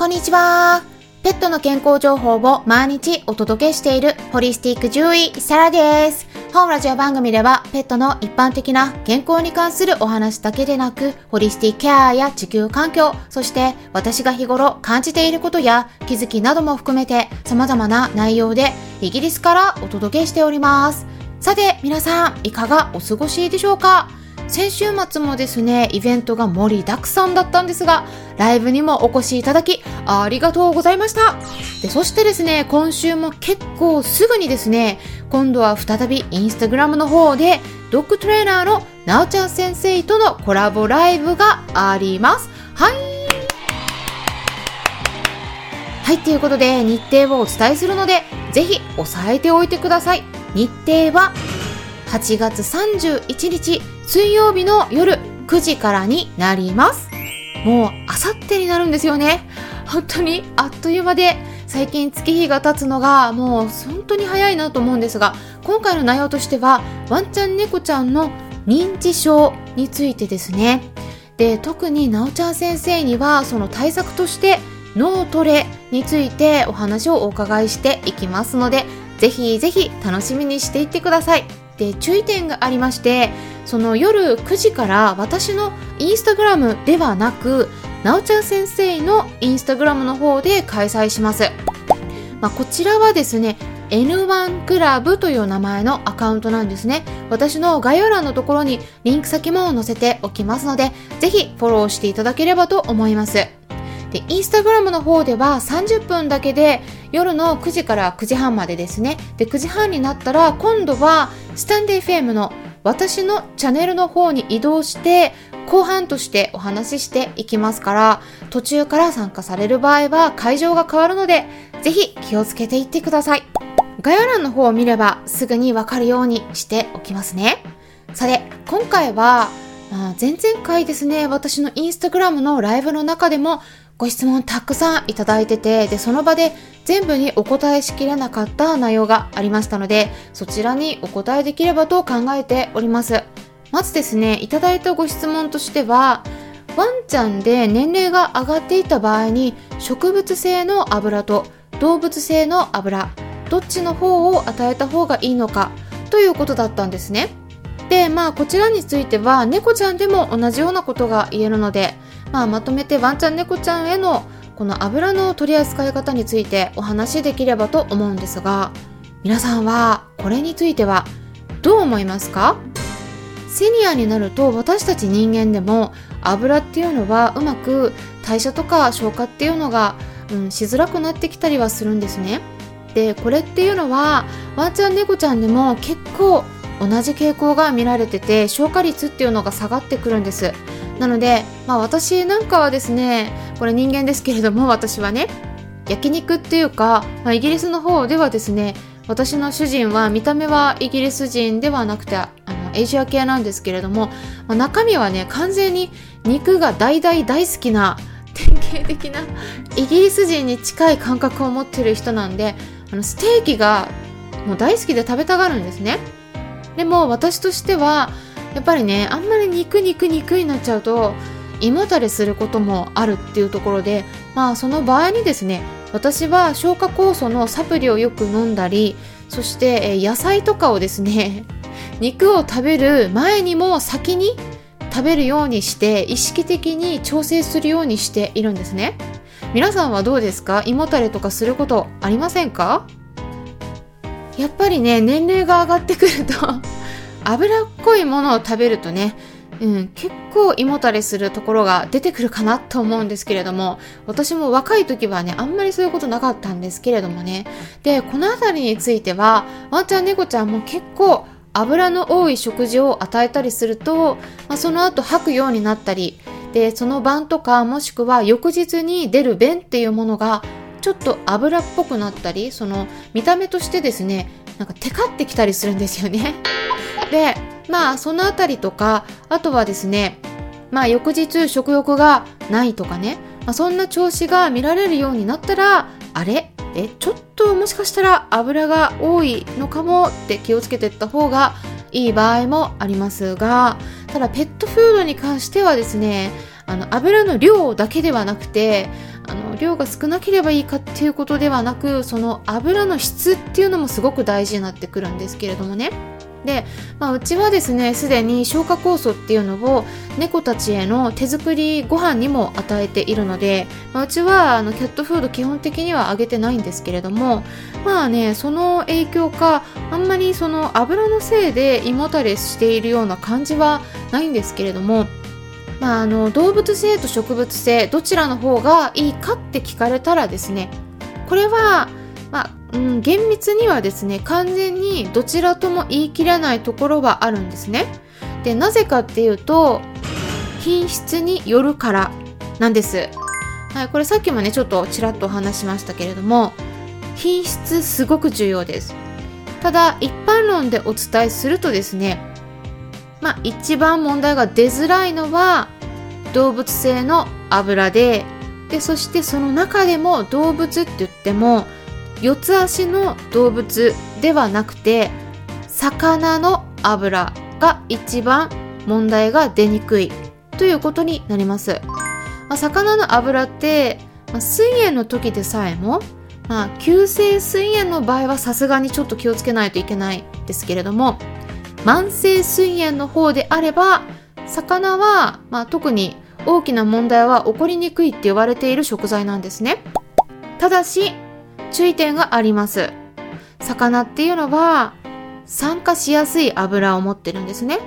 こんにちは。ペットの健康情報を毎日お届けしているホリスティック獣医サラです。本ラジオ番組ではペットの一般的な健康に関するお話だけでなく、ホリスティックケアや地球環境、そして私が日頃感じていることや気づきなども含めて様々な内容でイギリスからお届けしております。さて皆さんいかがお過ごしでしょうか？先週末もですね、イベントが盛りだくさんだったんですが、ライブにもお越しいただき、ありがとうございました。で、そしてですね、今週も結構すぐにですね、今度は再びインスタグラムの方で、ドッグトレーナーのなおちゃん先生とのコラボライブがあります。はい。はい、ということで日程をお伝えするので、ぜひ押さえておいてください。日程は8月31日水曜日の夜9時からになります。もうあさってになるんですよね。本当にあっという間で最近月日が経つのがもう本当に早いなと思うんですが今回の内容としてはワンちゃん猫ちゃんの認知症についてですねで特になおちゃん先生にはその対策として脳トレについてお話をお伺いしていきますのでぜひぜひ楽しみにしていってくださいで注意点がありましてその夜9時から私のインスタグラムではなくなおちゃん先生のインスタグラムの方で開催します、まあ、こちらはですね N1 クラブという名前のアカウントなんですね。私の概要欄のところにリンク先も載せておきますのでぜひフォローしていただければと思います。でインスタグラムの方では30分だけで夜の9時から9時半までですね。で9時半になったら今度はスタンデー FM の私のチャンネルの方に移動して後半としてお話ししていきますから途中から参加される場合は会場が変わるのでぜひ気をつけていってください。概要欄の方を見ればすぐにわかるようにしておきますね。さて今回は、まあ、前々回ですね。私のインスタグラムのライブの中でもご質問たくさんいただいてて、で、その場で全部にお答えしきれなかった内容がありましたので、そちらにお答えできればと考えております。まずですね、いただいたご質問としては、ワンちゃんで年齢が上がっていた場合に植物性の油と動物性の油どっちの方を与えた方がいいのかということだったんですねでまあこちらについては猫ちゃんでも同じようなことが言えるのでまあ、まとめてワンちゃん猫ちゃんへのこの油の取り扱い方についてお話しできればと思うんですが皆さんはこれについてはどう思いますか？セニアになると私たち人間でも油っていうのはうまく代謝とか消化っていうのが、うん、しづらくなってきたりはするんですね。でこれっていうのはワンちゃん猫ちゃんでも結構同じ傾向が見られてて消化率っていうのが下がってくるんです。なので、まあ、私なんかはですねこれ人間ですけれども私はね焼肉っていうか、まあ、イギリスの方ではですね私の主人は見た目はイギリス人ではなくてあのエイジア系なんですけれども、まあ、中身はね完全に肉が大大大好きな典型的なイギリス人に近い感覚を持ってる人なんであのステーキがもう大好きで食べたがるんですね。でも私としてはやっぱりねあんまり肉肉肉になっちゃうと胃もたれすることもあるっていうところでまあその場合にですね私は消化酵素のサプリをよく飲んだりそして野菜とかをですね 肉を食べる前にも先に食べるようにして意識的に調整するようにしているんですね。皆さんはどうですか？胃もたれとかすることありませんか？やっぱりね年齢が上がってくると脂っこいものを食べるとね、うん、結構胃もたれするところが出てくるかなと思うんですけれども、私も若い時はね、あんまりそういうことなかったんですけれどもね。で、この辺りについては、ワンちゃん猫ちゃんも結構油の多い食事を与えたりすると、まあ、その後吐くようになったり、で、その晩とかもしくは翌日に出る便っていうものがちょっと油っぽくなったり、その見た目としてですね、なんかテカってきたりするんですよね。でまあそのあたりとかあとはですねまあ翌日食欲がないとかね、まあ、そんな調子が見られるようになったらあれ？えちょっともしかしたら油が多いのかもって気をつけていった方がいい場合もありますがただペットフードに関してはですねあの油の量だけではなくてあの量が少なければいいかっていうことではなくその油の質っていうのもすごく大事になってくるんですけれどもね。で、まあ、うちはですねすでに消化酵素っていうのを猫たちへの手作りご飯にも与えているので、まあ、うちはあのキャットフード基本的にはあげてないんですけれどもまあねその影響かあんまりその油のせいで胃もたれしているような感じはないんですけれどもまあ、あの動物性と植物性どちらの方がいいかって聞かれたらですねこれは、うん、厳密にはですね完全にどちらとも言い切れないところはあるんですね。でなぜかっていうと品質によるからなんです、はい、これさっきもねちょっとちらっとお話しましたけれども品質すごく重要です。ただ一般論でお伝えするとですねまあ、一番問題が出づらいのは動物性の油ででそしてその中でも動物って言っても四つ足の動物ではなくて魚の油が一番問題が出にくいということになります、まあ、魚の油って、まあ、水炎の時でさえも、まあ、急性水炎の場合はさすがにちょっと気をつけないといけないですけれども慢性膵炎の方であれば魚は、まあ、特に大きな問題は起こりにくいって言われている食材なんですね。ただし注意点があります魚っていうのは酸化しやすい油を持ってるんですね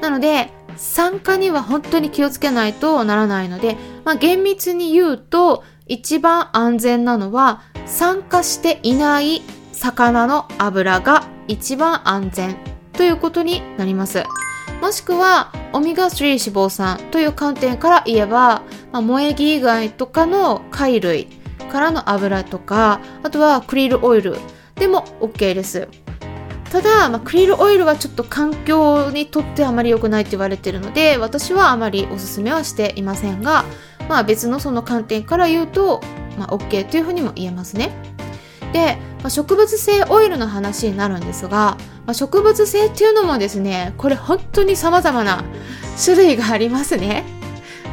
なので酸化には本当に気をつけないとならないので、まあ、厳密に言うと一番安全なのは酸化していない魚の油が一番安全ということになります。もしくは、オメガ3脂肪酸という観点から言えば、まあ、萌え木以外とかの貝類からの油とか、あとはクリールオイルでも OK です。ただ、まあ、クリールオイルはちょっと環境にとってあまり良くないって言われてるので、私はあまりおすすめはしていませんが、まあ別のその観点から言うと、まあ OK というふうにも言えますね。で、まあ、植物性オイルの話になるんですが、まあ、植物性っていうのもですねこれ本当に様々な種類がありますね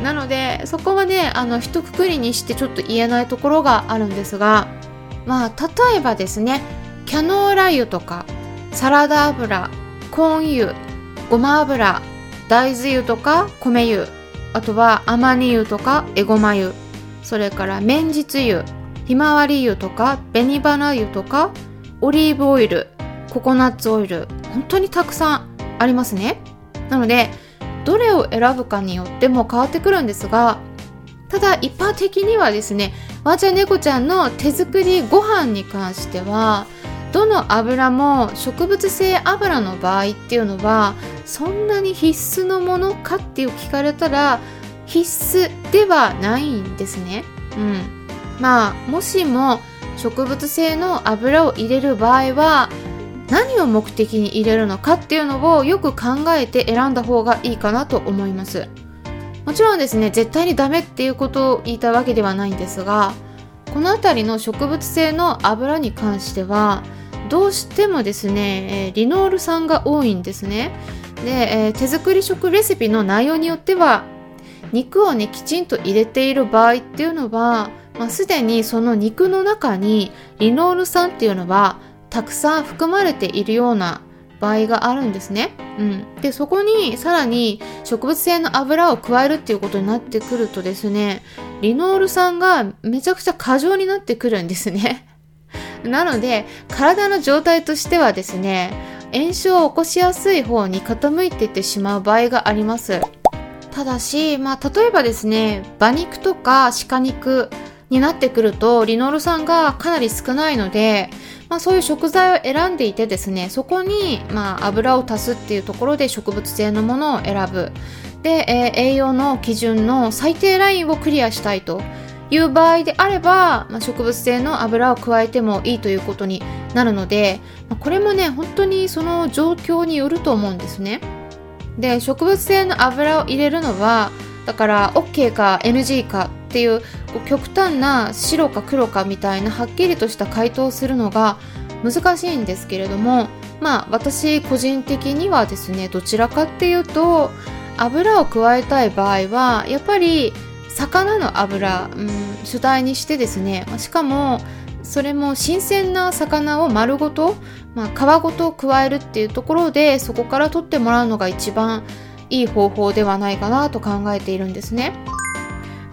なのでそこはねあの一括りにしてちょっと言えないところがあるんですがまあ例えばですねキャノーラ油とかサラダ油コーン油ごま油大豆油とか米油あとはアマニ油とかエゴマ油それから綿実油ひまわり油とか紅花油とかオリーブオイルココナッツオイル本当にたくさんありますね。なのでどれを選ぶかによっても変わってくるんですがただ一般的にはですねワーちゃん猫ちゃんの手作りご飯に関してはどの油も植物性油の場合っていうのはそんなに必須のものかっていう聞かれたら必須ではないんですね。うん。まあもしも植物性の油を入れる場合は何を目的に入れるのかっていうのをよく考えて選んだ方がいいかなと思います。もちろんですね絶対にダメっていうことを言いたわけではないんですがこの辺りの植物性の油に関してはどうしてもですね、リノール酸が多いんですね。で、手作り食レシピの内容によっては肉をねきちんと入れている場合っていうのは、まあ、すでにその肉の中にリノール酸っていうのはたくさん含まれているような場合があるんですね。うん、でそこにさらに植物性の油を加えるっていうことになってくるとですねリノール酸がめちゃくちゃ過剰になってくるんですね。なので体の状態としてはですね炎症を起こしやすい方に傾いていってしまう場合があります。ただし、まあ、例えばですね馬肉とか鹿肉になってくるとリノール酸がかなり少ないのでまあ、そういう食材を選んでいてですねそこに、まあ、油を足すっていうところで植物性のものを選ぶ。で、えー、栄養の基準の最低ラインをクリアしたいという場合であれば、まあ、植物性の油を加えてもいいということになるので、まあ、これもね本当にその状況によると思うんですね。で植物性の油を入れるのはだから OK か NG かっていうこう極端な白か黒かみたいなはっきりとした回答をするのが難しいんですけれどもまあ私個人的にはですねどちらかっていうと油を加えたい場合はやっぱり魚の油、うん、主体にしてですねしかもそれも新鮮な魚を丸ごと、まあ、皮ごと加えるっていうところでそこから取ってもらうのが一番いい方法ではないかなと考えているんですね。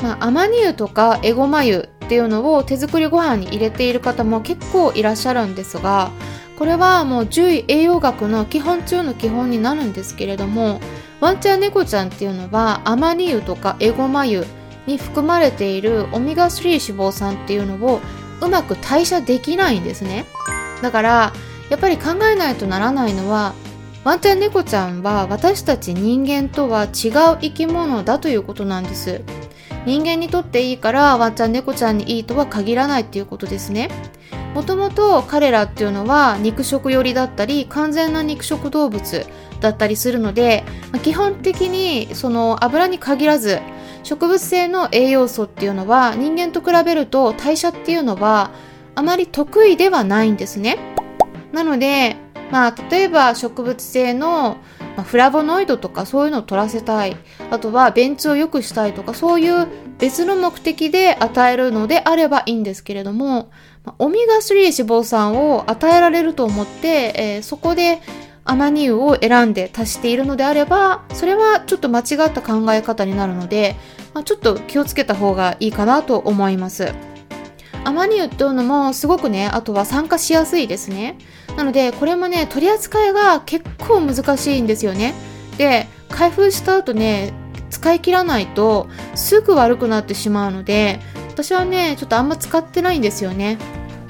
まあ、アマニ油とかエゴマ油っていうのを手作りご飯に入れている方も結構いらっしゃるんですがこれはもう獣医栄養学の基本中の基本になるんですけれどもワンちゃん猫ちゃんっていうのはアマニ油とかエゴマ油に含まれているオメガ3脂肪酸っていうのをうまく代謝できないんですね。だからやっぱり考えないとならないのはワンちゃん猫ちゃんは私たち人間とは違う生き物だということなんです。人間にとっていいからワンちゃん猫ちゃんにいいとは限らないっていうことですね。もともと彼らっていうのは肉食寄りだったり完全な肉食動物だったりするので基本的にその油に限らず植物性の栄養素っていうのは人間と比べると代謝っていうのはあまり得意ではないんですね。なのでまあ例えば植物性のまあ、フラボノイドとかそういうのを取らせたいあとは便通を良くしたいとかそういう別の目的で与えるのであればいいんですけれども、まあ、オメガ3脂肪酸を与えられると思って、えー、そこでアマニ油を選んで足しているのであればそれはちょっと間違った考え方になるので、まあ、ちょっと気をつけた方がいいかなと思います。アマニ油っていうのもすごくねあとは酸化しやすいですね。なのでこれもね取り扱いが結構難しいんですよね。で開封した後ね使い切らないとすぐ悪くなってしまうので私はねちょっとあんま使ってないんですよね。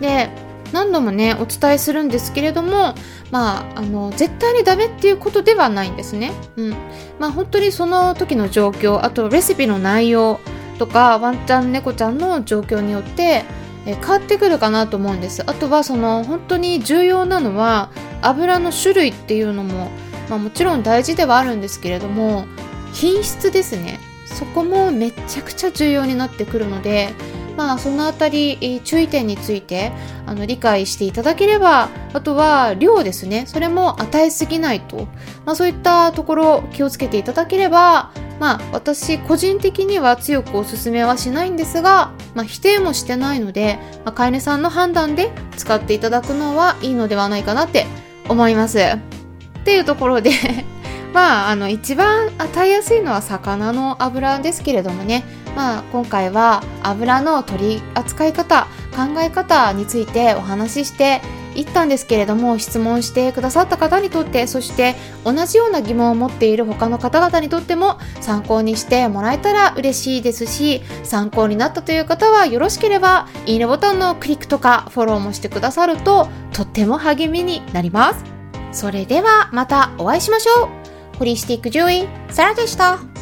で何度もねお伝えするんですけれどもまああの絶対にダメっていうことではないんですね。うん。まあ本当にその時の状況あとレシピの内容とかワンちゃん猫ちゃんの状況によってえ変わってくるかなと思うんです。あとはその本当に重要なのは油の種類っていうのも、まあ、もちろん大事ではあるんですけれども品質ですね。そこもめちゃくちゃ重要になってくるのでまあそのあたり注意点についてあの理解していただければあとは量ですね。それも与えすぎないと、まあ、そういったところを気をつけていただければまあ私個人的には強くおすすめはしないんですが、まあ、否定もしてないので、まあ、飼い主さんの判断で使っていただくのはいいのではないかなって思います。っていうところで まあ、あの一番与えやすいのは魚の油ですけれどもね、まあ、今回は油の取り扱い方考え方についてお話しして言ったんですけれども質問してくださった方にとってそして同じような疑問を持っている他の方々にとっても参考にしてもらえたら嬉しいですし参考になったという方はよろしければいいねボタンのクリックとかフォローもしてくださるととっても励みになります。それではまたお会いしましょう。ホリスティック獣医サラでした。